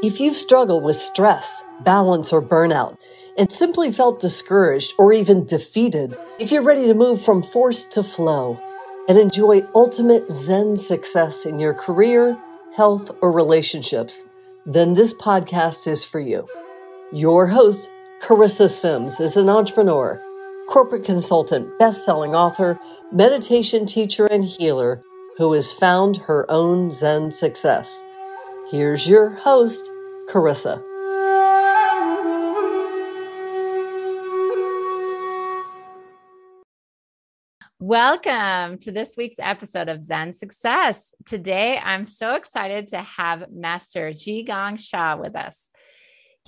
If you've struggled with stress, balance, or burnout, and simply felt discouraged or even defeated, if you're ready to move from force to flow and enjoy ultimate Zen success in your career, health, or relationships, then this podcast is for you. Your host, Charissa Sims, is an entrepreneur, corporate consultant, best-selling author, meditation teacher, and healer who has found her own Zen success. Here's your host, Charissa. Welcome to this week's episode of Zen Success. Today, I'm so excited to have Master Zhi Gang Sha with us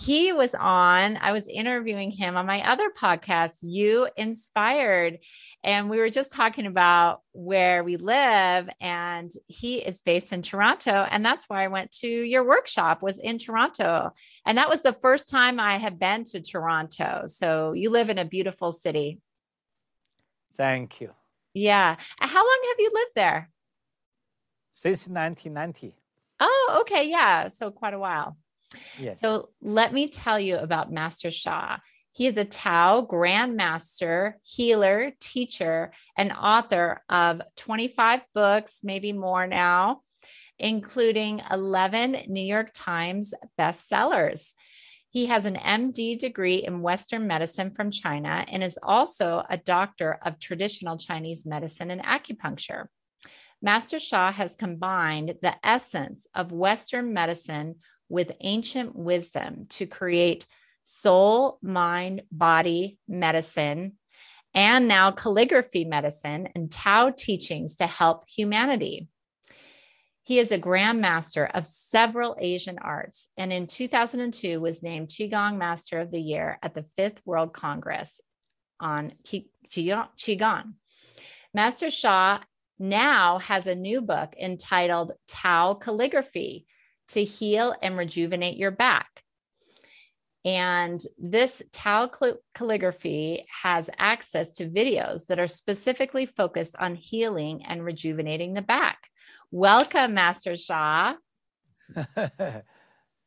he was on, I was interviewing him on my other podcast, You Inspired. And we were just talking about where we live. And he is based in Toronto. And that's why I went to your workshop, was in Toronto. And that was the first time I had been to Toronto. So you live in a beautiful city. Thank you. Yeah. How long have you lived there? Since 1990. Oh, okay. Yeah. So quite a while. So let me tell you about Master Sha. He is a Tao grandmaster, healer, teacher, and author of 25 books, maybe more now, including 11 New York Times bestsellers. He has an MD degree in Western medicine from China and is also a doctor of traditional Chinese medicine and acupuncture. Master Sha has combined the essence of Western medicine with ancient wisdom to create soul, mind, body medicine, and now calligraphy medicine and Tao teachings to help humanity. He is a grandmaster of several Asian arts and in 2002 was named Qigong Master of the Year at the Fifth World Congress on Qigong. Master Sha now has a new book entitled Tao Calligraphy to heal and rejuvenate your back. And this Tao calligraphy has access to videos that are specifically focused on healing and rejuvenating the back. Welcome, Master Sha.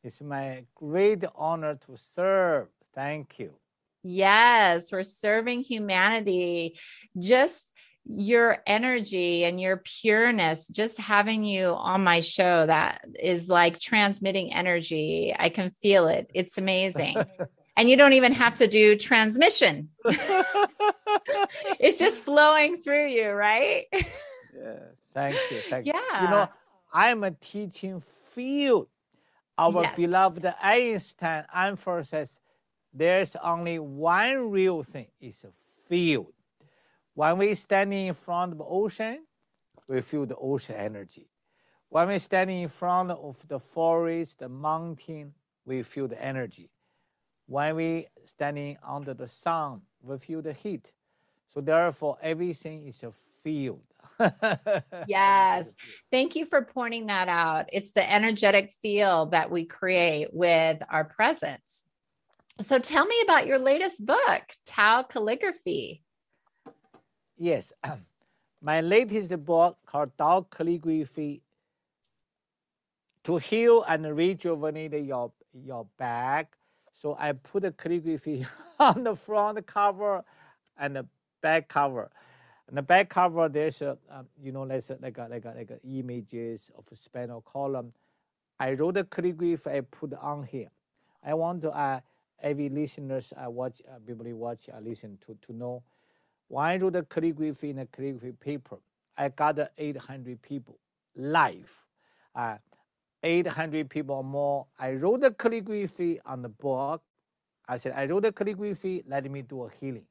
it's my great honor to serve. Thank you. Yes, we're serving humanity. Just your energy and your pureness, just having you on my show, that is like transmitting energy. I can feel it. It's amazing. and you don't even have to do transmission. it's just flowing through you, right? yeah. Thank you. Thank yeah. you. You know, I'm a teaching field. Our yes. beloved Einstein emphasizes there's only one real thing, it's a field. When we standing in front of the ocean, we feel the ocean energy. When we standing in front of the forest, the mountain, we feel the energy. When we standing under the sun, we feel the heat. So therefore, everything is a field. yes. Thank you for pointing that out. It's the energetic field that we create with our presence. So tell me about your latest book, Tao Calligraphy. Yes, my latest book called Tao Calligraphy to heal and rejuvenate your, your back. So I put the calligraphy on the front cover and the back cover. And the back cover, there's a, um, you know, there's a, like a, like a, like a images of a spinal column. I wrote the calligraphy I put on here. I want to uh, every listeners I uh, watch, uh, people watch, uh, listen to to know when I wrote the calligraphy in a calligraphy paper, I got 800 people live. Uh, 800 people or more. I wrote the calligraphy on the book. I said, I wrote the calligraphy, let me do a healing.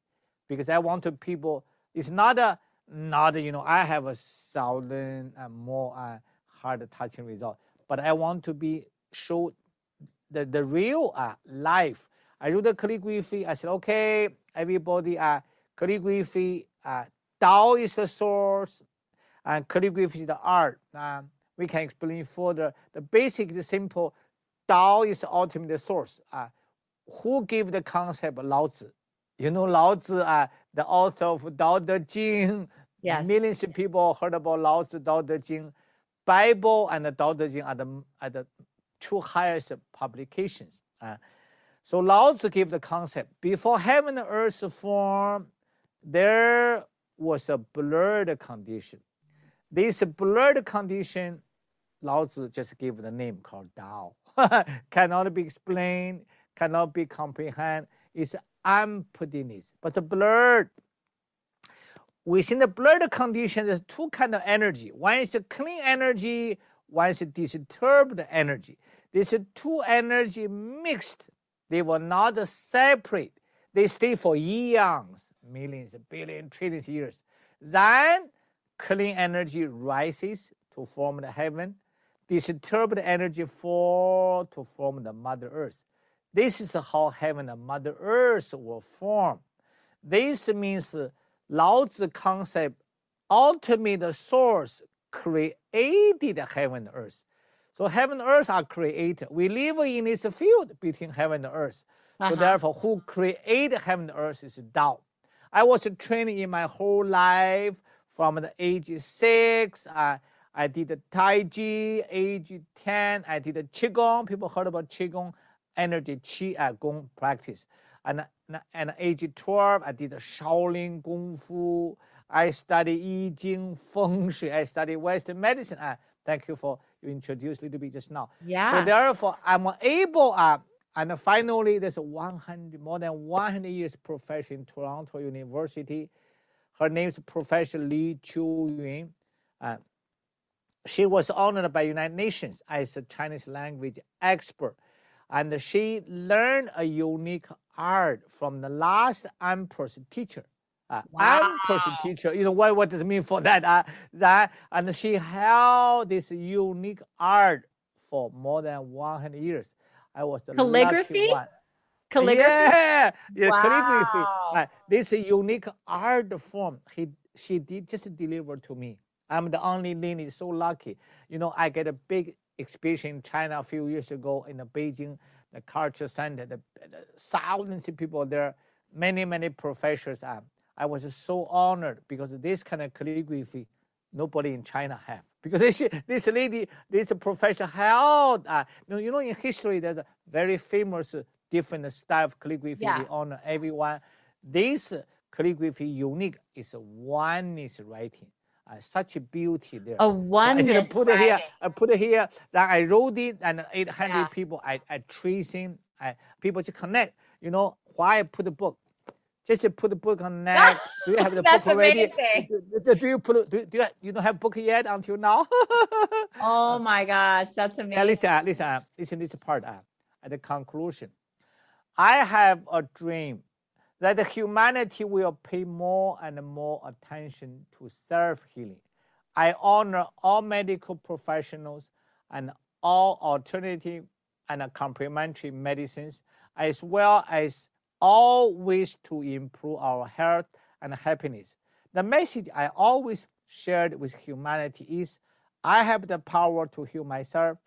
Because I want to people, it's not a, not, you know, I have a thousand and more uh, heart touching result, but I want to be show the, the real uh, life. I wrote the calligraphy. I said, okay, everybody, uh, calligraphy, uh, Tao is the source, and calligraphy is the art. Um, we can explain further. The basic, the simple, Tao is the ultimate source. Uh, who gave the concept Lao Tzu? You know Lao Tzu, uh, the author of Tao Te Ching. Yes. Millions of people heard about Lao Tzu, Tao Te Ching. Bible and the Tao Te Ching are the, are the two highest publications. Uh, so Lao Tzu gave the concept before heaven and earth form, there was a blurred condition. This blurred condition, Lao Tzu just gave the name called Dao. cannot be explained, cannot be comprehended. It's emptiness, but the blurred. Within the blurred condition, there's two kind of energy. One is a clean energy, one is a disturbed energy. These two energy mixed. They will not separate. They stay for eons, millions, billions, trillions years. Then clean energy rises to form the heaven. Disturbed energy fall to form the Mother Earth. This is how heaven and Mother Earth will form. This means Lao Tzu concept, ultimate source created heaven and earth. So heaven and earth are created. We live in this field between heaven and earth. Uh-huh. So therefore, who created heaven and earth is Tao. I was training in my whole life from the age six. Uh, I did Tai Chi, age 10, I did the Qigong. People heard about Qigong, energy Qi uh, Gong practice. And, and age 12, I did the Shaolin Kung Fu. I study I Ching, Feng Shui. I study Western medicine. Uh, thank you for you introduced a little bit just now. Yeah. So therefore, I'm able, uh, and finally, there's 100, more than 100 years profession in Toronto University. Her name is Professor Li Qiu Yun. Uh, she was honored by United Nations as a Chinese language expert, and she learned a unique art from the last emperor's teacher. Uh, wow. Empress teacher, you know what, what does it mean for that? Uh, that and she held this unique art for more than 100 years. I was the calligraphy. Calligraphy. Yeah, yeah wow. calligraphy. Uh, this unique art form he she did just delivered to me. I'm the only lineage so lucky. You know, I get a big exhibition in China a few years ago in the Beijing, the culture center. The, the thousands of people there, many many professors. Um, I was so honored because this kind of calligraphy nobody in China have. Because this, this lady, this professor held, uh, you, know, you know, in history, there's a very famous different style of calligraphy. Yeah. Honor everyone. This calligraphy unique is oneness writing. Uh, such a beauty there. A oneness so I put it here. I put it here. Then I wrote it, and 800 yeah. people. I I tracing. I people to connect. You know why I put the book just to put the book on that. do you have the book already? Do, do, you put do, do you, you don't have book yet until now? oh my gosh, that's amazing. Yeah, listen, listen, listen this part uh, at the conclusion. I have a dream that humanity will pay more and more attention to self healing. I honor all medical professionals and all alternative and complementary medicines, as well as all wish to improve our health and happiness. The message I always shared with humanity is I have the power to heal myself.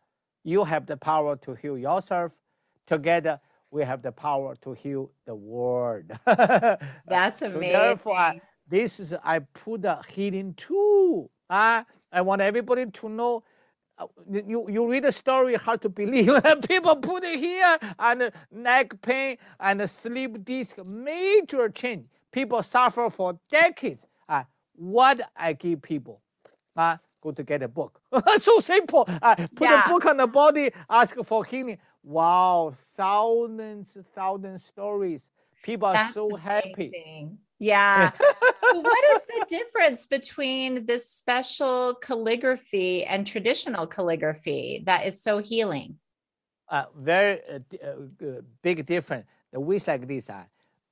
You have the power to heal yourself. Together, we have the power to heal the world. That's amazing. So therefore, I, this is I put the healing tool. Uh, I want everybody to know you, you read the story, hard to believe. People put it here and neck pain and sleep disc, major change. People suffer for decades. Uh, what I give people? Uh, go to get a book. so simple. Uh, put yeah. a book on the body, ask for healing. Wow, thousands, thousands stories. People are That's so amazing. happy. Yeah. what is difference between this special calligraphy and traditional calligraphy that is so healing? Uh, very uh, uh, big difference. The ways like this, uh,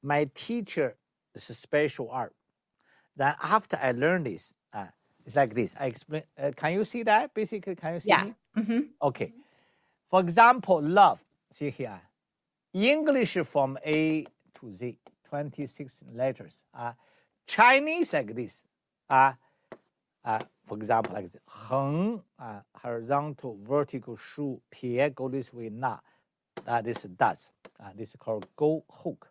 my teacher is a special art. Then after I learned this, uh, it's like this. I explain. Uh, can you see that? Basically, can you see? Yeah. Mm-hmm. Okay. For example, love. See here. English from A to Z. 26 letters. Uh, Chinese like this. Uh, uh, for example, like this. 横 uh, horizontal, vertical, 竖 pie go this way, na. Uh, this does. Uh, this is called go hook.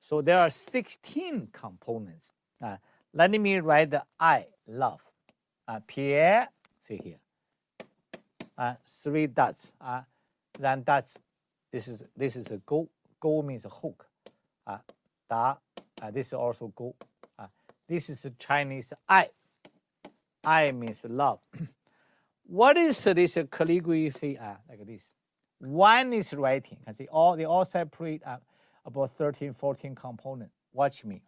So there are 16 components. Uh, let me write the I, love. Uh, see here. Uh, three dots. Uh, then dots. this is this is a go. Go means a hook. Uh, da. Uh, this is also go. This is a Chinese I. I means love. what is this calligraphy? Uh, like this. One is writing. I see all they all separate uh, about 13, 14 components. Watch me.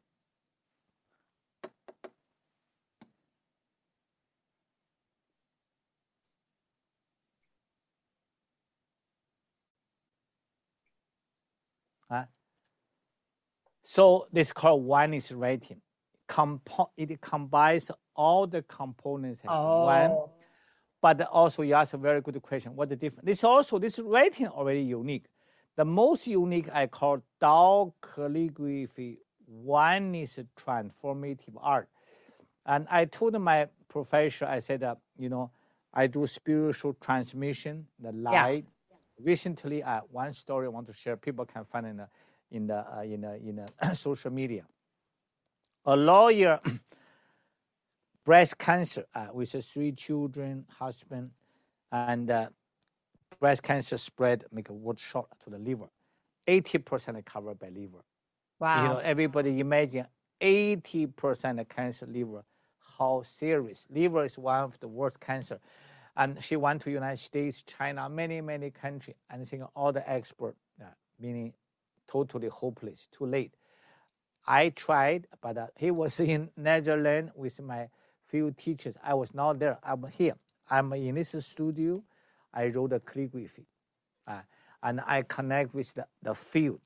Uh, so this called one is writing. Compo- it combines all the components as Oh. one. But also you ask a very good question. What the difference? This also this writing already unique. The most unique I call Dao calligraphy. One is transformative art. And I told my professor, I said, uh, you know, I do spiritual transmission, the light. Yeah. Recently, uh, one story I want to share. People can find in the in the uh, in the in the social media. A lawyer, breast cancer uh, with three children, husband, and uh, breast cancer spread, make a wood shot to the liver. 80% covered by liver. Wow. You know, everybody imagine 80% of cancer liver, how serious. Liver is one of the worst cancer. And she went to United States, China, many, many countries, and I think all the expert, uh, meaning totally hopeless, too late. I tried, but uh, he was in Netherlands with my few teachers. I was not there. I'm here. I'm in this studio. I wrote a calligraphy, uh, and I connect with the, the field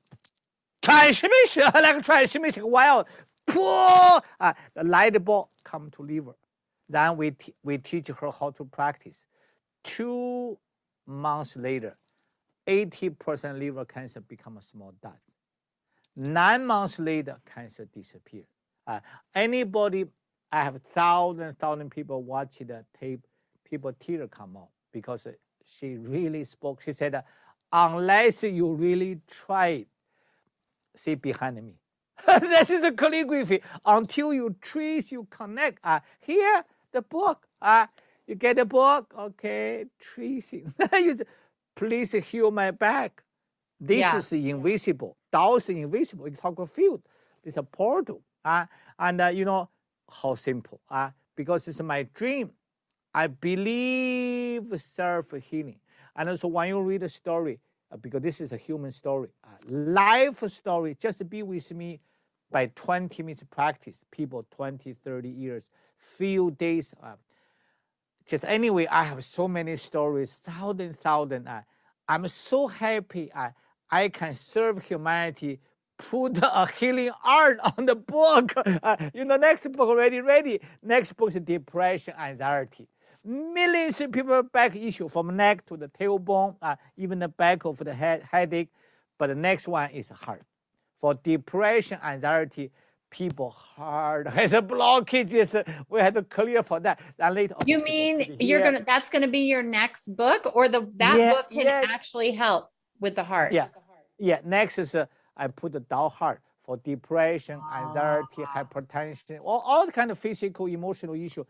transmission, like transmission, pull, uh, the light bulb come to liver. Then we, we teach her how to practice. Two months later, 80% liver cancer become a small dot. Nine months later, cancer disappeared. Uh, anybody, I have thousand, thousand people watch the tape, people tear come out because she really spoke. She said, unless you really try see behind me. this is the calligraphy. Until you trace, you connect. Uh, here, the book. Uh, you get the book, okay, tracing. Please heal my back. This Yeah. is invisible. Tao is invisible. You talk about field. It's a portal. Uh, and uh, you know how simple. Uh, because it's my dream. I believe self healing. And also, when you read a story, uh, because this is a human story, uh, life story, just be with me by 20 minutes practice, people 20, 30 years, few days. Uh, just anyway, I have so many stories, thousand, thousand. Uh, I'm so happy I, I can serve humanity, put a healing art on the book. Uh, you know, next book already ready. Next book is depression, anxiety. Millions of people back issue from neck to the tailbone, uh, even the back of the head, headache. But the next one is heart. For depression, anxiety, people heart has a blockages. uh, We have to clear for that. And later, You mean you're here. gonna that's gonna be your next book or the that Yeah, book can yeah. actually help with the heart? Yeah. Yeah, next is uh, I put the Tao heart for depression, anxiety, Ah. hypertension, all, all the kind of physical, emotional issue.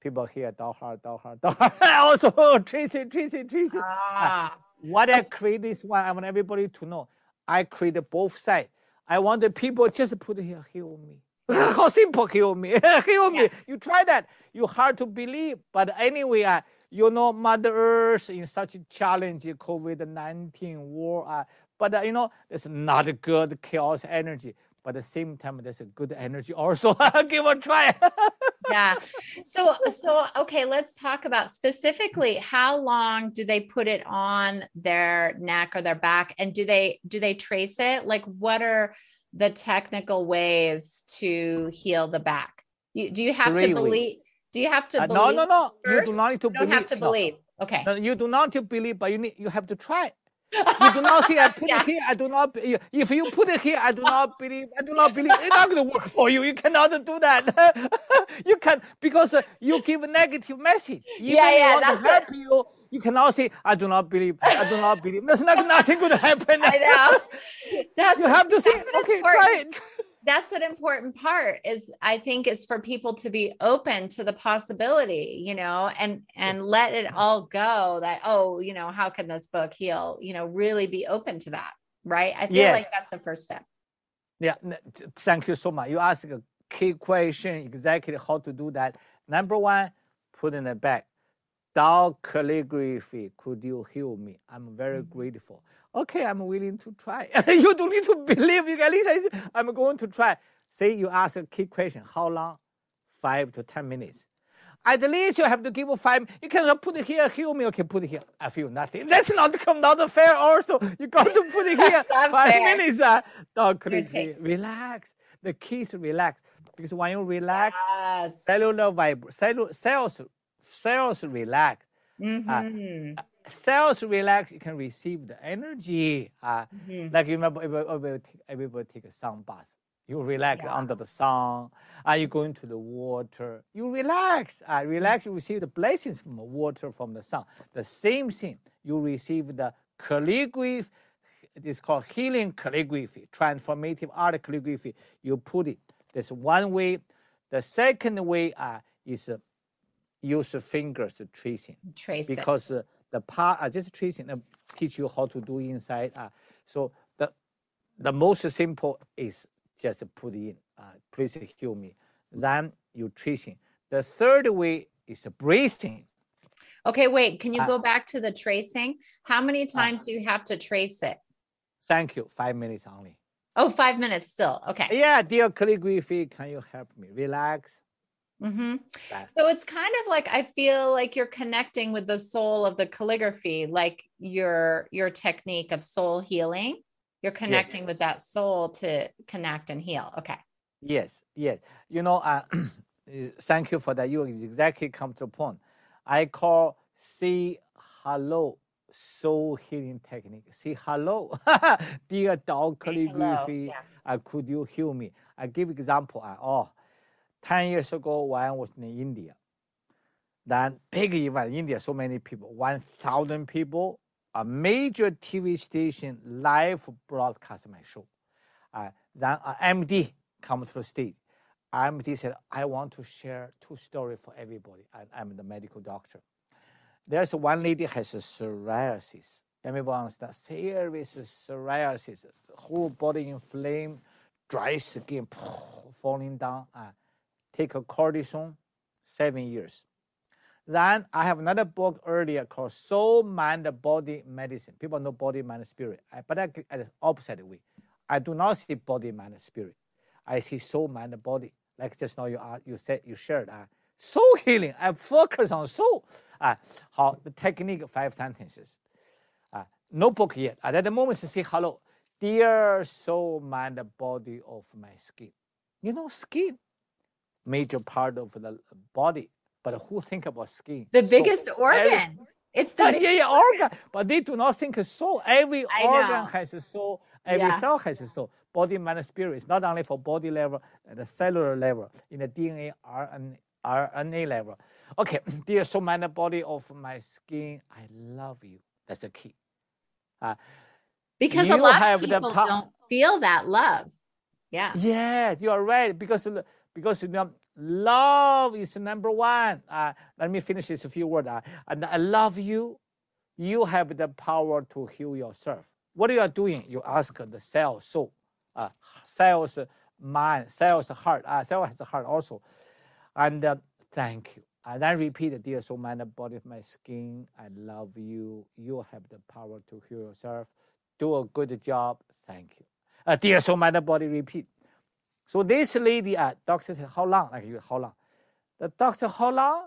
People here, Tao heart, Tao heart, Tao heart. also, Tracy, Tracy, Tracy. Ah, What I create this one, I want everybody to know. I created both sides. I want the people just put here, heal me. How simple, heal me, heal me. Yeah. You try that. You hard to believe, but anyway, uh, you know, Mother Earth in such a challenge, COVID nineteen war. Uh, but uh, you know, it's not a good chaos energy. But at the same time, there's a good energy also. Give a try. yeah. So so okay, let's talk about specifically how long do they put it on their neck or their back and do they do they trace it? Like what are the technical ways to heal the back? You, do you have Three to ways. believe do you have to Uh, believe no, no, no. You do not need to believe. You have to no. believe. Okay. No, you do not to believe, but you need you have to try. You do not say I put Yeah. it here. I do not. If you put it here, I do not believe. I do not believe. It's not going to work for you. You cannot do that. you can because uh, you give a negative message. Even Yeah, you yeah, want that's to help you. You cannot say I do not believe. I do not believe. There's not nothing going to happen. I know. That's You have to say okay. important. Try it. That's an important part is i think is for people to be open to the possibility you know and and let it all go that oh you know how can this book heal you know really be open to that right i feel Yes. like that's the first step Yeah, thank you so much. You ask a key question exactly how to do that. Number one, put in the back. Dao calligraphy, could you heal me? I'm very Mhm. grateful. Okay, I'm willing to try. you don't need to believe. You I say, I'm going to try. Say you ask a key question. How long? Five to ten minutes. At least you have to give five. You cannot put it here, heal me. Okay, put it here. I feel nothing. That's not come not fair. Also, you got to put it here. Five fair. minutes. Uh, dog Your calligraphy. taste. Relax. The key is relax because when you relax, yes cellular vibra- cellu- cells cells relax. Mhm. Cells relax, you can receive the energy. Uh, Mhm. like you remember, everybody, everybody take, everybody take a sun bath. You relax Yeah. under the sun. Uh, you go into the water. You relax. Uh, relax. You receive the blessings from the water, from the sun. The same thing. You receive the calligraphy. It is called healing calligraphy, transformative art calligraphy. You put it. That's one way. The second way uh, is uh, use the fingers tracing trace it because uh, the part uh, just tracing uh, teach you how to do inside. Uh, so the the most simple is just put in, uh, please heal me. Then you tracing. The third way is breathing. okay wait can you Uh, go back to the tracing how many times do you have to trace it Thank you. Five minutes only. oh five minutes still okay Yeah, dear calligraphy, can you help me? Relax. Hmm So it's kind of like I feel like you're connecting with the soul of the calligraphy, like your your technique of soul healing. You're connecting with that soul to connect and heal. Okay. Yes, yes. You know, uh, thank you for that. You exactly come to the point. I call say hello soul healing technique. Say hello, dear dog Say hello, calligraphy. yeah. Uh, could you heal me? I give example. Uh, oh, 10 years ago when I was in India, then big event, in India, so many people, 1,000 people, a major TV station live broadcast my show. Uh, then uh, MD comes to the stage. MD said, I want to share two stories for everybody. And I'm the medical doctor. There's one lady has a psoriasis. Everybody understand? Serious psoriasis, whole body inflamed, dry skin falling down. Uh, take a cortisone, seven years. Then I have another book earlier called Soul, Mind, Body Medicine. People know body, mind, spirit. But I, at the opposite way. I do not see body, mind, spirit. I see soul, mind, body. Like just now you are, you said you shared. Uh, soul healing. I focus on soul. Uh, how the technique five sentences. Uh, no book yet. At that moment, say hello, dear soul, mind, body of my skin. You know, skin, major part of the body. But who think about skin? The biggest Every- organ. It's the yeah, yeah, yeah, organ. But they do not think soul. Every I know. organ has a soul. Every Yeah. cell has a soul. Body, mind, spirit. It's not only for body level, at the cellular level, in the DNA, RNA, RNA level. Okay, dear soul, mind, body of my skin, I love you. That's the key. Uh, because a lot of people don't feel that love. Yeah. Yes, you are right. Because l- because you know, love is number one. Uh, let me finish this a few words. Uh, and I love you. You have the power to heal yourself. What are you doing? You ask the cell, so uh, cells, mind, cells, heart. Uh, cell has heart also. And uh, thank you. And then repeat, dear soul, mind, body, my skin. I love you. You have the power to heal yourself. Do a good job. Thank you. Uh, dear soul, mind, body, repeat. So this lady, uh, doctor said, how long? Like you, how long? The doctor, how long?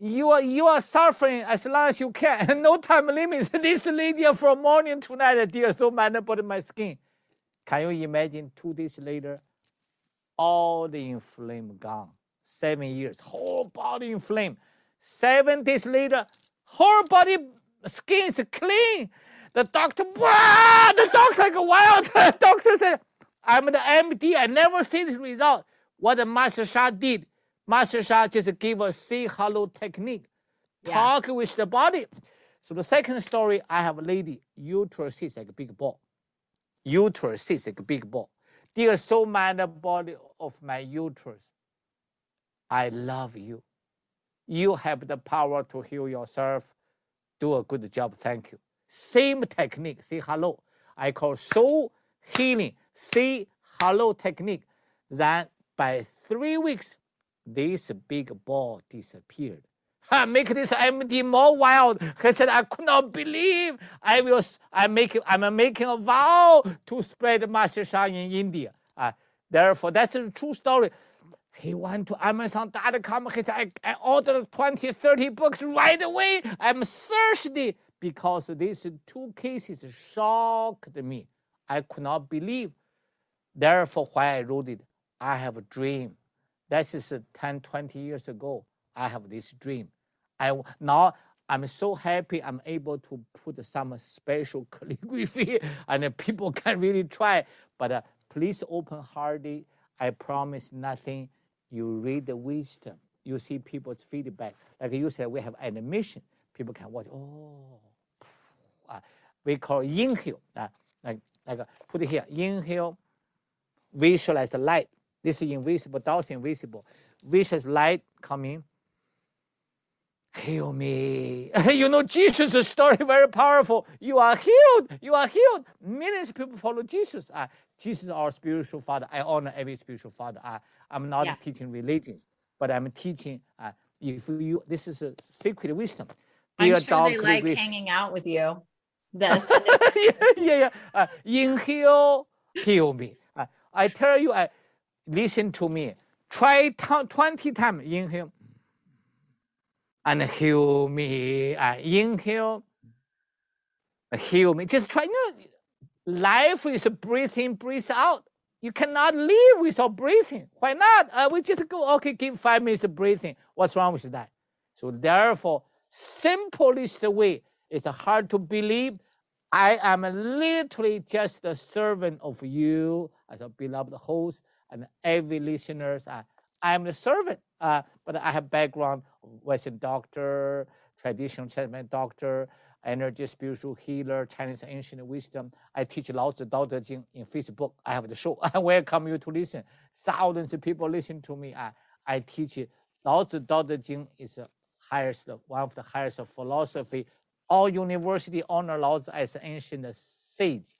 You are you are suffering as long as you can. no time limit. this lady from morning to night, dear soul, mind, body, my skin. Can you imagine two days later, all the inflame gone. Seven years, whole body inflamed. Seven days later, whole body skin is clean. The doctor, the doctor like a wild. The doctor said, I'm the MD. I never see this result. What the Master Sha did, Master Sha just gave a say hello technique. Yeah. Talk with the body. So the second story, I have a lady, uterus is like a big ball. Uterus is like a big ball. Dear soul, mind, body of my uterus, I love you. You have the power to heal yourself. Do a good job. Thank you. Same technique. Say hello. I call soul healing. Say hello technique. Then by three weeks, this big ball disappeared. I Make this MD more wild. He said, I could not believe I will. I make. I'm making a vow to spread Master Sha in India. Uh, therefore, that's a true story. He went to Amazon.com. He said, I, I ordered 20, 30 books right away. I'm thirsty because these two cases shocked me. I could not believe. Therefore, why I wrote it, I have a dream. That is 10, 20 years ago. I have this dream. I now I'm so happy I'm able to put some special calligraphy and people can really try. But uh, please open hearted. I promise nothing. You read the wisdom. You see people's feedback. Like you said, we have animation. People can watch. Oh, uh, we call inhale. Uh, like like uh, put it here. Inhale. Visualize the light. This is invisible. That's invisible. Visualize light coming heal me. you know, Jesus' story very powerful. You are healed. You are healed. Millions of people follow Jesus. Uh, Jesus is our spiritual father. I honor every spiritual father. Uh, I'm not yeah. teaching religions, but I'm teaching. Uh, if you, this is a sacred wisdom. I'm sure they like wisdom. hanging out with you. This. yeah, yeah, yeah. Uh, inhale, heal me. Uh, I tell you, I listen to me. Try t- 20 times. Inhale and heal me. Uh, inhale, heal me. Just try. You know, life is breathing, breathe out. You cannot live without breathing. Why not? Uh, we just go, okay, give five minutes of breathing. What's wrong with that? So therefore, simplest way is hard to believe. I am literally just a servant of you as a beloved host and every listeners. Uh, I am the servant, uh, but I have background of Western doctor, traditional Chinese doctor, energy spiritual healer, Chinese ancient wisdom. I teach Lao Tzu Dao De Jing in Facebook. I have the show. I welcome you to listen. Thousands of people listen to me. I, I teach Lao Tzu Dao De Jing is the highest, one of the highest philosophy. All university honor Tzu as ancient sage,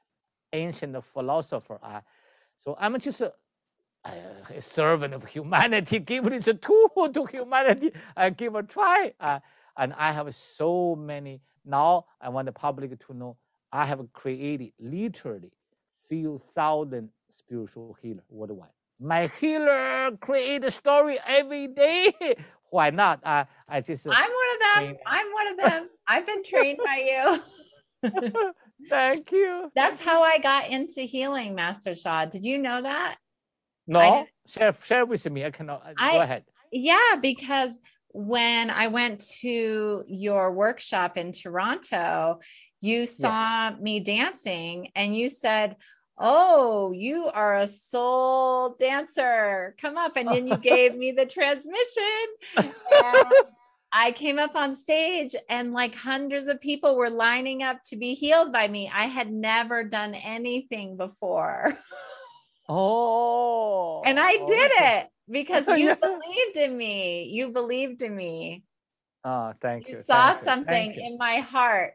ancient philosopher. Uh, so I'm just a servant of humanity, give this a tool to humanity, uh, give a try. Uh, and I have so many. Now I want the public to know I have created literally few thousand spiritual healers worldwide. My healer create a story every day. Why not? Uh, I just. I'm one of them. I'm one of them. I've been trained by you. Thank you. That's how I got into healing, Master Sha. Did you know that? No, share share with me. I cannot. I, go ahead. Yeah, because when I went to your workshop in Toronto, you saw yeah. me dancing and you said, Oh, you are a soul dancer. Come up. And then you gave me the transmission. I came up on stage and like hundreds of people were lining up to be healed by me. I had never done anything before. Oh. And I did it because you yeah. believed in me. You believed in me. Oh, thank you. You saw thank something you. in my heart.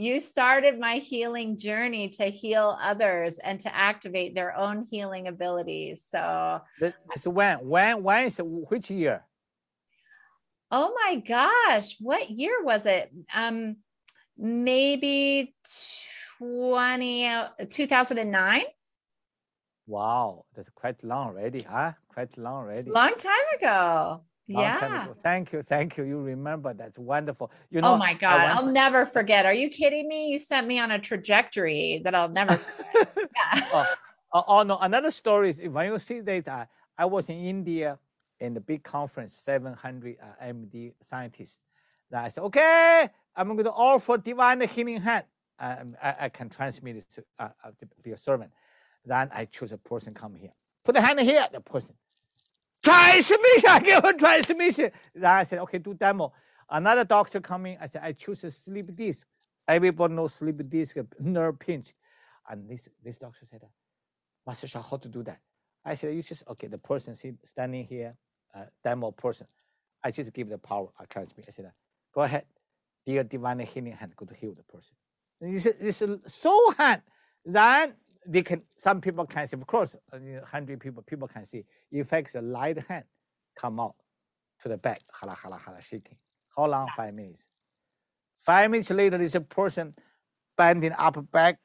You started my healing journey to heal others and to activate their own healing abilities. So, so when, when, when is which year? Oh my gosh, what year was it? Um, maybe 20, uh, 2009. Wow, that's quite long already, huh? Quite long already. Long time ago. Yeah. Thank you, thank you. You remember that's wonderful. You oh know. Oh my God, I'll to... never forget. Are you kidding me? You sent me on a trajectory that I'll never. yeah. oh, oh, oh, no, another story is when you see that uh, I was in India in the big conference, 700 uh, MD scientists. That I said, okay, I'm going to offer divine healing hand. Uh, I, I, can transmit it to, uh, uh to be a servant. Then I choose a person come here. Put the hand here, the person. Transmission, I give a transmission. Then I said, okay, do demo. Another doctor coming, I said, I choose a sleep disc. Everybody knows sleep disc, nerve pinch. And this, this doctor said, Master Sha, how to do that? I said, you just, okay, the person standing here, uh, demo person. I just give the power, I transmit. I said, go ahead, dear divine healing hand, go to heal the person. This is, this is soul hand. Then they can, some people can see, of course, you know, 100 people, people can see. Effects the light hand come out to the back, hala, hala, hala, shaking. How long? Five minutes. Five minutes later, this person bending up back.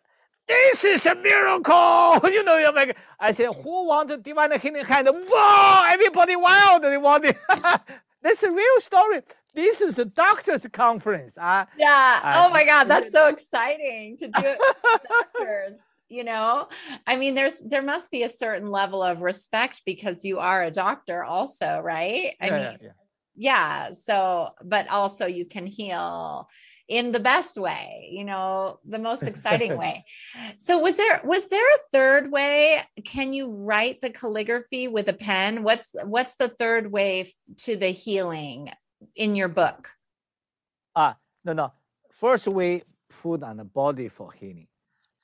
This is a miracle. You know, you're like, I said, who want to divine healing hand? Wow, everybody wild. They want it. That's a real story. This is a doctor's conference. Uh, yeah. Uh, oh my God. That's so exciting to do it with doctors. You know, I mean, there's there must be a certain level of respect because you are a doctor, also, right? I yeah, mean, yeah, yeah. yeah so but also you can heal in the best way you know the most exciting way. So was there was there a third way? Can you write the calligraphy with a pen? What's what's the third way to the healing in your book? Ah uh, no no. First we put on the body for healing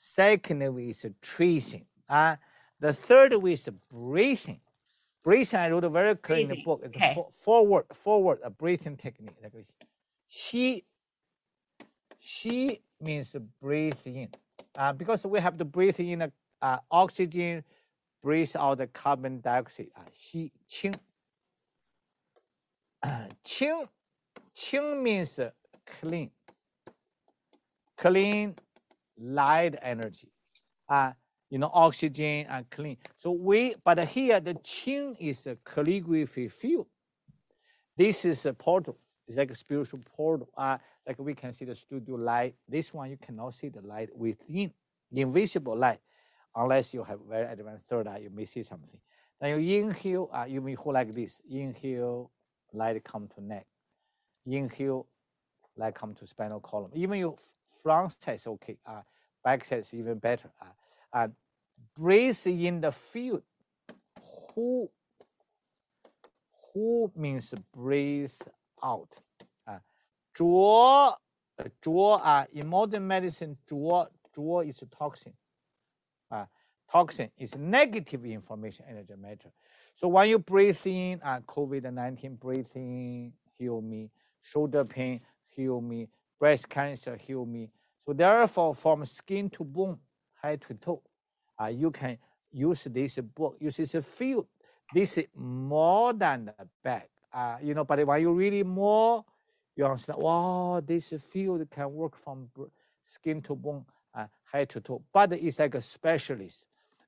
second is tracing uh, the third way is breathing breathing, I wrote a very clear breathing. in the book. It's okay. a forward, forward, a breathing technique. Like she, she means breathe in. Uh, because we have to breathe in the uh, oxygen, breathe out the carbon dioxide. Uh, she, qing. Uh, qing, qing means clean. Clean, light energy. Uh, you know, oxygen and clean. So we, but here the Qing is a calligraphy field. This is a portal. It's like a spiritual portal. Uh, like we can see the studio light. This one you cannot see the light within, invisible light, unless you have very advanced third eye. You may see something. Then you inhale. Uh, you may hold like this. Inhale, light come to neck. Inhale, that come to spinal column. Even your front test okay, uh, back test even better. Uh, uh, breathe in the field. Who who means breathe out. Uh, draw, uh, draw. Uh, in modern medicine, draw, draw is toxin. Uh, toxin is negative information energy matter. So when you breathe in, uh, COVID-19 breathing, heal me, shoulder pain, heal me. Breast cancer, heal me. So therefore, from skin to bone, head to toe, uh, you can use this book, use this field. This is more than the bag. Uh, you know, but when you really more, you understand, wow, this field can work from skin to bone, uh, head to toe. But it's like a specialist.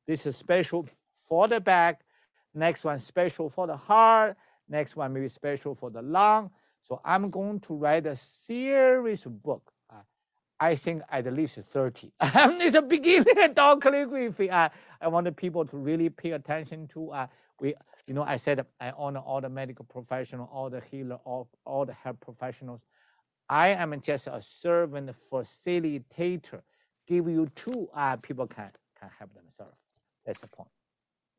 This is special for the back. Next one special for the heart. Next one maybe special for the lung. So I'm going to write a series of book I think at least 30. it's a beginning calligraphy. Uh, I wanted people to really pay attention to. Uh, we, you know, I said I honor all the medical professionals, all the healer, all, all the health professionals. I am just a servant facilitator. Give you two, uh, people can can help themselves. That's the point.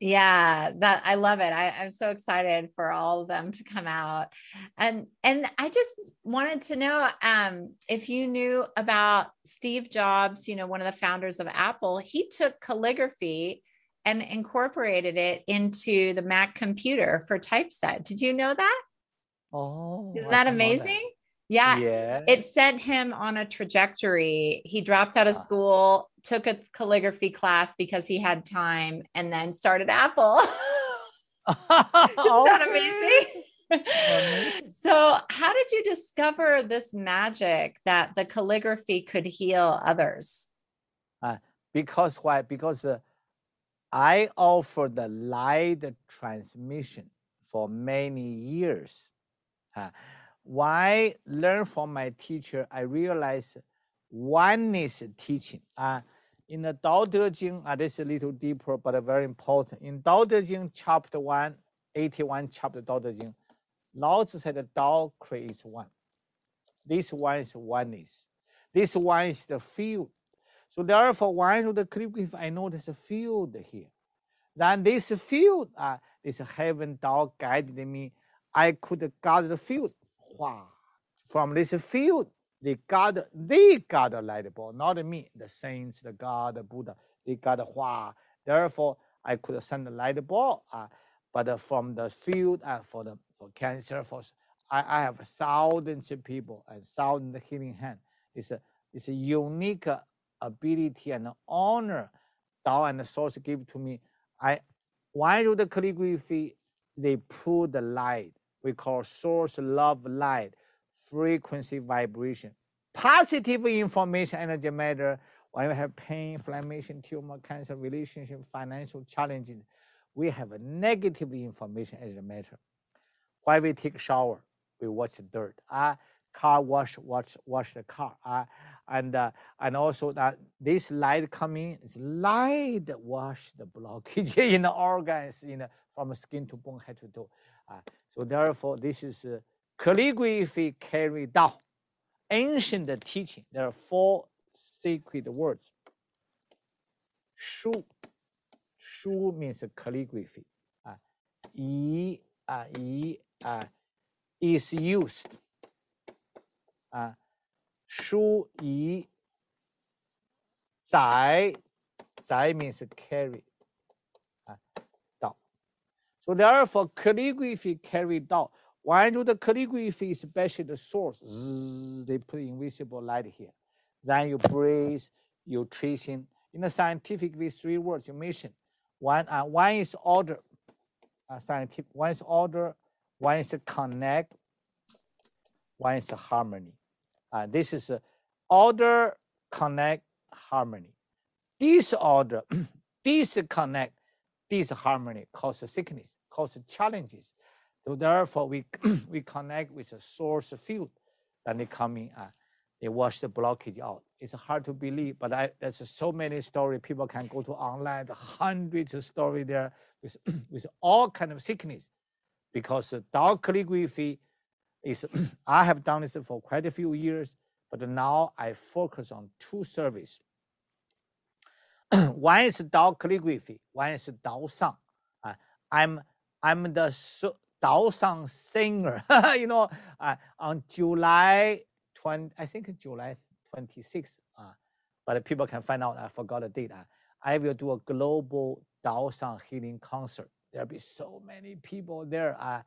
Yeah, that I love it. I, I'm so excited for all of them to come out. And and I just wanted to know um, if you knew about Steve Jobs, you know, one of the founders of Apple, he took calligraphy and incorporated it into the Mac computer for typeset. Did you know that? Oh, isn't that amazing? Yeah. yeah. It sent him on a trajectory. He dropped out of school, took a calligraphy class because he had time, and then started Apple. Isn't that amazing? so, how did you discover this magic that the calligraphy could heal others? Uh, because why? Because uh, I offered the light transmission for many years. Uh, why learn from my teacher, I realize oneness teaching. Uh, in the Tao Te Ching, uh, this is a little deeper, but very important. In Tao Te Ching, chapter 1, 81 chapter Tao Te Ching, Lao Tzu said the Tao creates one. This one is oneness. This one is the field. So therefore, one of the if I know there's a field here. Then this field, uh, this heaven Tao guided me. I could guard the field. From this field, they got they got light bulb, not me, the saints, the God, the Buddha. They got Hua Therefore, I could send the light ball. Uh, but uh, from the field uh, for the for cancer, for I, I have thousands of people and thousands of healing hand. It's a it's a unique ability and honor Tao and the source give to me. I why do the calligraphy they pull the light. We call source love light, frequency vibration. Positive information, energy matter. When we have pain, inflammation, tumor, cancer, relationship, financial challenges, we have a negative information energy matter. Why we take shower, we watch the dirt. Uh, car wash, wash, wash the car. Uh, and uh, and also that this light coming is light that wash the blockage in the organs in the, from skin to bone, head to toe. Uh, so therefore, this is uh, calligraphy carried out ancient teaching. There are four sacred words. Shu, shu means calligraphy. Uh, yi, uh, yi, uh, is used. Uh, shu yi zai, zai means carry. Uh. So therefore, calligraphy carried out why do the calligraphy, especially the source, they put invisible light here. Then you breathe, you tracing. In the scientific way, three words you mention. One, uh, one is order, uh, scientific. One is order. One is connect. One is harmony. Uh, this is uh, order, connect, harmony. Disorder, disconnect, disharmony causes sickness, causes challenges. So therefore, we we connect with the source field, then they come in, uh, they wash the blockage out. It's hard to believe, but I, there's so many stories. People can go to online, hundreds of stories there with, with all kind of sickness, because the Dao calligraphy is I have done this for quite a few years, but now I focus on two service. one is Dao calligraphy, one is Dao Sang. Uh, I'm I'm the Dao Sang singer. you know, uh, on July 20, I think July 26th. Uh, but people can find out. I forgot the date. Uh, I will do a global Dao Sang healing concert. There'll be so many people there. Uh,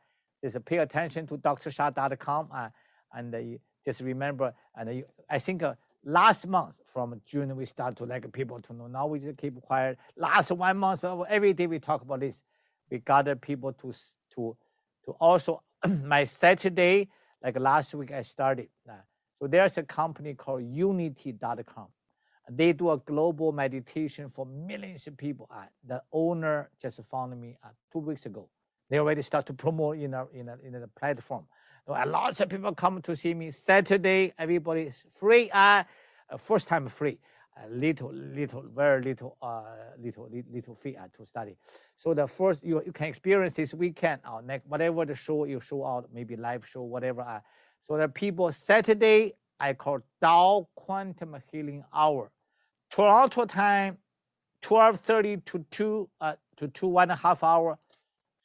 just pay attention to drsha.com uh, and uh, just remember. And uh, I think uh, last month from June we start to like people to know. Now we just keep quiet. Last one month every day we talk about this. We gather people to to also my Saturday like last week I started. Uh, so there's a company called Unity.com. They do a global meditation for millions of people. Uh, the owner just found me uh, two weeks ago. They already start to promote in a, in a, in a platform. A lot of people come to see me Saturday. Everybody free. Uh, first time free. A little, little, very little, uh, little, little fee uh, to study. So the first you, you can experience this weekend or uh, next whatever the show you show out, maybe live show, whatever. Uh, so the people Saturday I call Dao Quantum Healing Hour, Toronto time, 12:30 to two uh, to two one and a half hour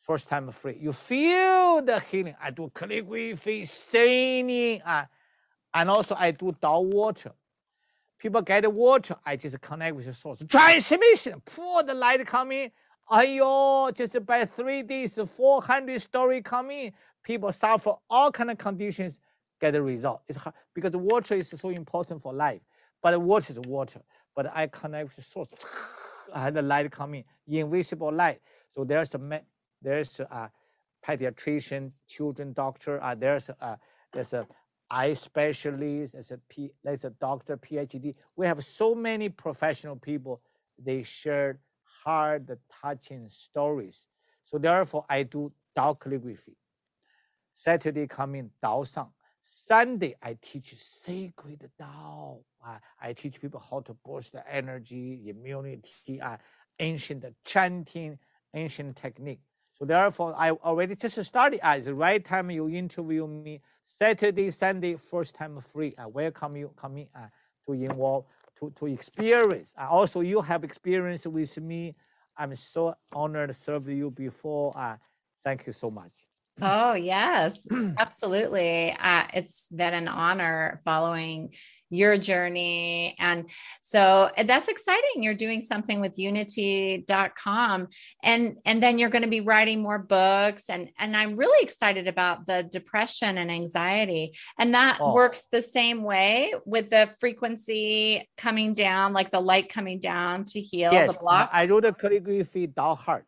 first time free. You feel the healing. I do calligraphy, singing, uh, and also I do Dao water. People get water, I just connect with the source. Transmission, pour the light coming. Ayo, just by three days, 400 story coming. People suffer all kind of conditions, get the result. It's hard because water is so important for life. But water is water. But I connect with the source. I had the light coming, invisible light. So there's a there's a pediatrician, children doctor, uh, there's a, there's a eye specialist, as a, P, there's a doctor, PhD. We have so many professional people. They share hard touching stories. So therefore, I do Dao calligraphy. Saturday coming Dao Sang. Sunday, I teach sacred Dao. Uh, I teach people how to boost the energy, immunity, uh, ancient chanting, ancient technique. So therefore, I already just started. At the right time you interview me, Saturday, Sunday, first time free. I welcome you coming uh, to involve, to, to experience. Uh, also, you have experience with me. I'm so honored to serve you before. Uh, thank you so much. Oh, yes, absolutely. Uh, it's been an honor following your journey. And so eh, that's exciting. You're doing something with unity.com and and then you're going to be writing more books and and I'm really excited about the depression and anxiety. And that oh. works the same way with the frequency coming down like the light coming down to heal yes, the blocks. I wrote a calligraphy down heart.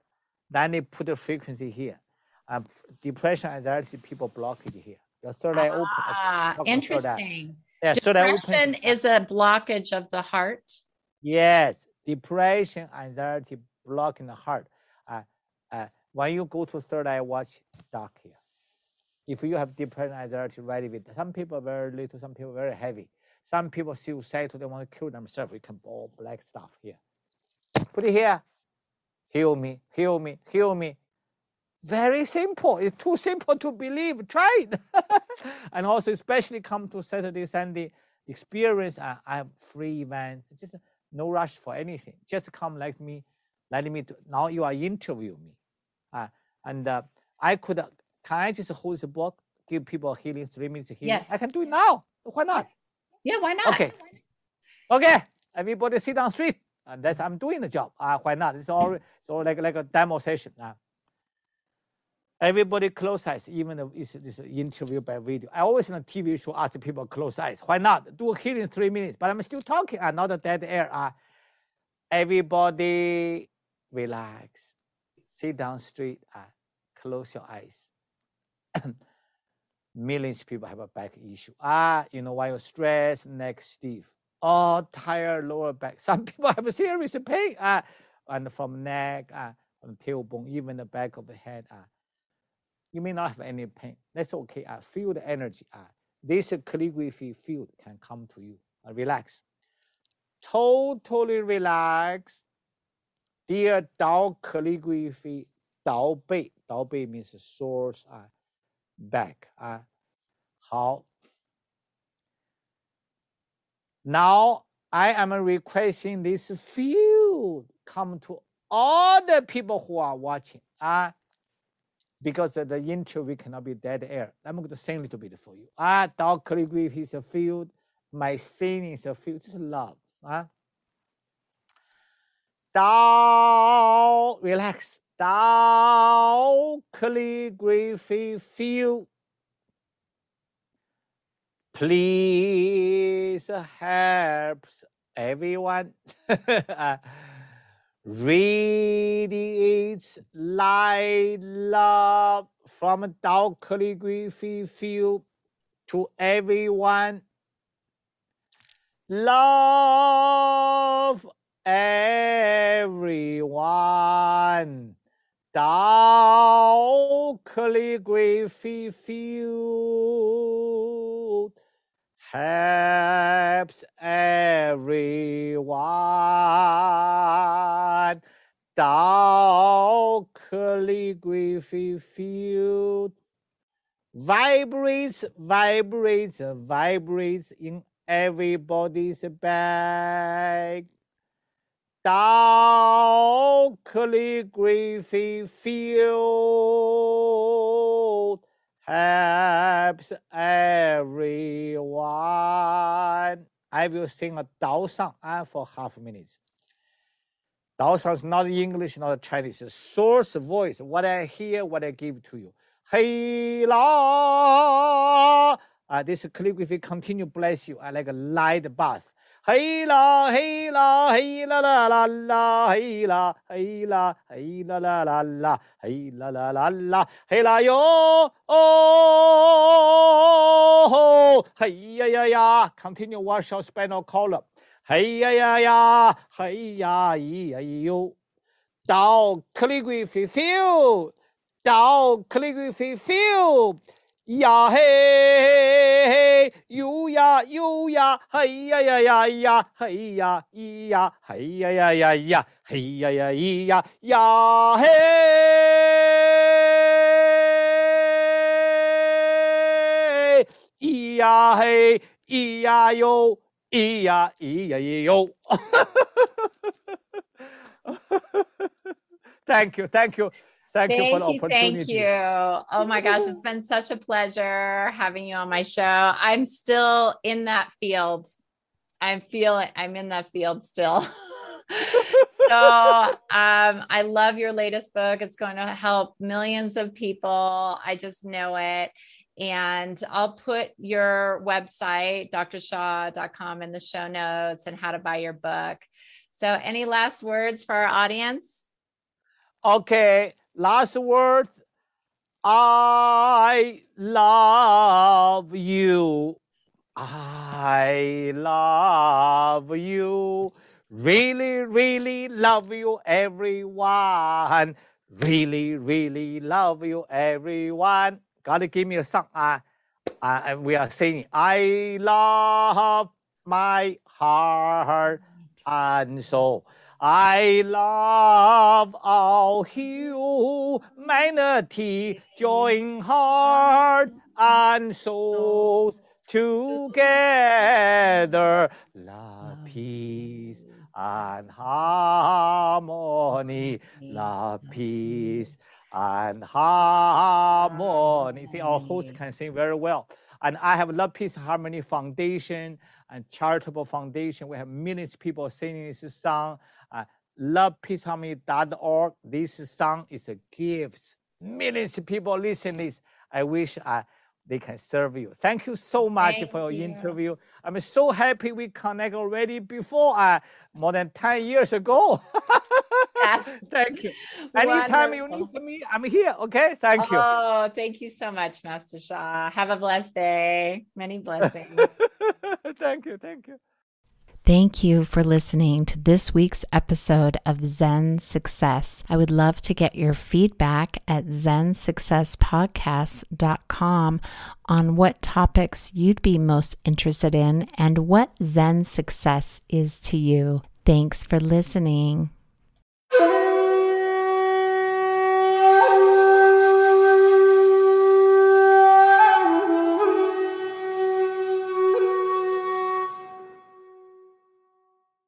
Then they put the frequency here. Um, depression, anxiety, people block it here. Your third eye open. Ah, interesting. Yeah, depression so is a blockage of the heart. Yes, depression, anxiety, blocking the heart. Uh, uh, when you go to third eye, watch dark here. If you have depression, anxiety, ready with some people very little, some people very heavy. Some people suicidal, they want to kill themselves. You can all black stuff here. Put it here. Heal me, heal me, heal me. Very simple. It's too simple to believe. Try it. and also, especially come to Saturday, Sunday experience. I, I have free event. Just no rush for anything. Just come like me. Let me. Do, now you are interview me. Uh, and uh, I could. Uh, can I just hold the book, give people healing, three minutes healing? Yes. I can do it now. Why not? Yeah, why not? Okay. Okay. Everybody sit down straight. And that's I'm doing the job. Uh, why not? It's all it's all like like a demo session. Uh. Everybody close eyes, even if it's this interview by video. I always a TV show ask people close eyes. Why not? Do a healing three minutes, but I'm still talking. I'm not a dead air. Uh, everybody relax. Sit down straight. Uh, close your eyes. Millions of people have a back issue. Ah, you know why you're stressed, neck stiff. Oh, tired lower back. Some people have a serious pain. Ah, and from neck, ah, from tailbone, even the back of the head. Ah you may not have any pain. That's okay. I feel the energy. Uh, this calligraphy field can come to you. Uh, relax. Totally relax. Dear Dao calligraphy, Dao Bei. Dao Bei means source uh, back. Uh, how? Now I am requesting this field come to all the people who are watching. Uh, because the interview cannot be dead air. I'm going to sing a little bit for you. Ah, Dao calligraphy is a field. My singing is a field. Just love. Ah. Dao, relax. Dao calligraphy field. Please help everyone. Radiates light love from Tao calligraphy field to everyone. Love everyone. Tao calligraphy field helps everyone. Tao calligraphy field vibrates, vibrates, vibrates in everybody's back. Tao calligraphy field helps everyone. I will sing a Dao song uh, for half minutes. Dao song is not English, not Chinese. It's source voice. What I hear, what I give to you. Hey la. Uh, this calligraphy continue bless you. I like a light bath. Hey la, hey la, hey la la la la, hey la, hey la, hey la la la la, hey la la la la, hey la yo, oh, hey ya ya ya. Continue wash your spinal column. Hey ya ya ya, hey ya yi ya yo. Dao calligraphy field. Dao calligraphy field. 呀嘿嘿，哟呀哟呀，嘿呀呀呀呀，嘿呀咿呀，嘿呀呀呀呀，嘿呀呀咿呀呀嘿，咿呀嘿，咿呀哟，咿呀咿呀咿哟。Thank you, thank you. Thank, you for the Thank you. opportunity. Thank you. Oh my gosh, it's been such a pleasure having you on my show. I'm still in that field. I'm feeling I'm in that field still. so um, I love your latest book. It's going to help millions of people. I just know it. And I'll put your website, drsha.com, in the show notes and how to buy your book. So, any last words for our audience? Okay, last words. I love you. I love you. Really, really love you, everyone. Really, really love you, everyone. Gotta give me a song. Uh, uh, and we are singing. I love my heart and soul. I love all humanity, join heart and souls together. Love, peace, and harmony. Love, peace, and harmony. See, our host can sing very well. And I have Love, Peace, Harmony Foundation and Charitable Foundation. We have millions of people singing this song. LovePeaceHarmony.org. This song is a gift. Millions of people listen this. I wish uh, they can serve you. Thank you so much Thank for your you. interview. I'm so happy we connect already before uh, more than 10 years ago. Thank you. Anytime you need me, I'm here. Okay. Thank you. Oh, thank you so much, Master Sha. Have a blessed day. Many blessings. thank you. Thank you. Thank you for listening to this week's episode of Zen Success. I would love to get your feedback at zensuccesspodcast.com on what topics you'd be most interested in and what Zen success is to you. Thanks for listening.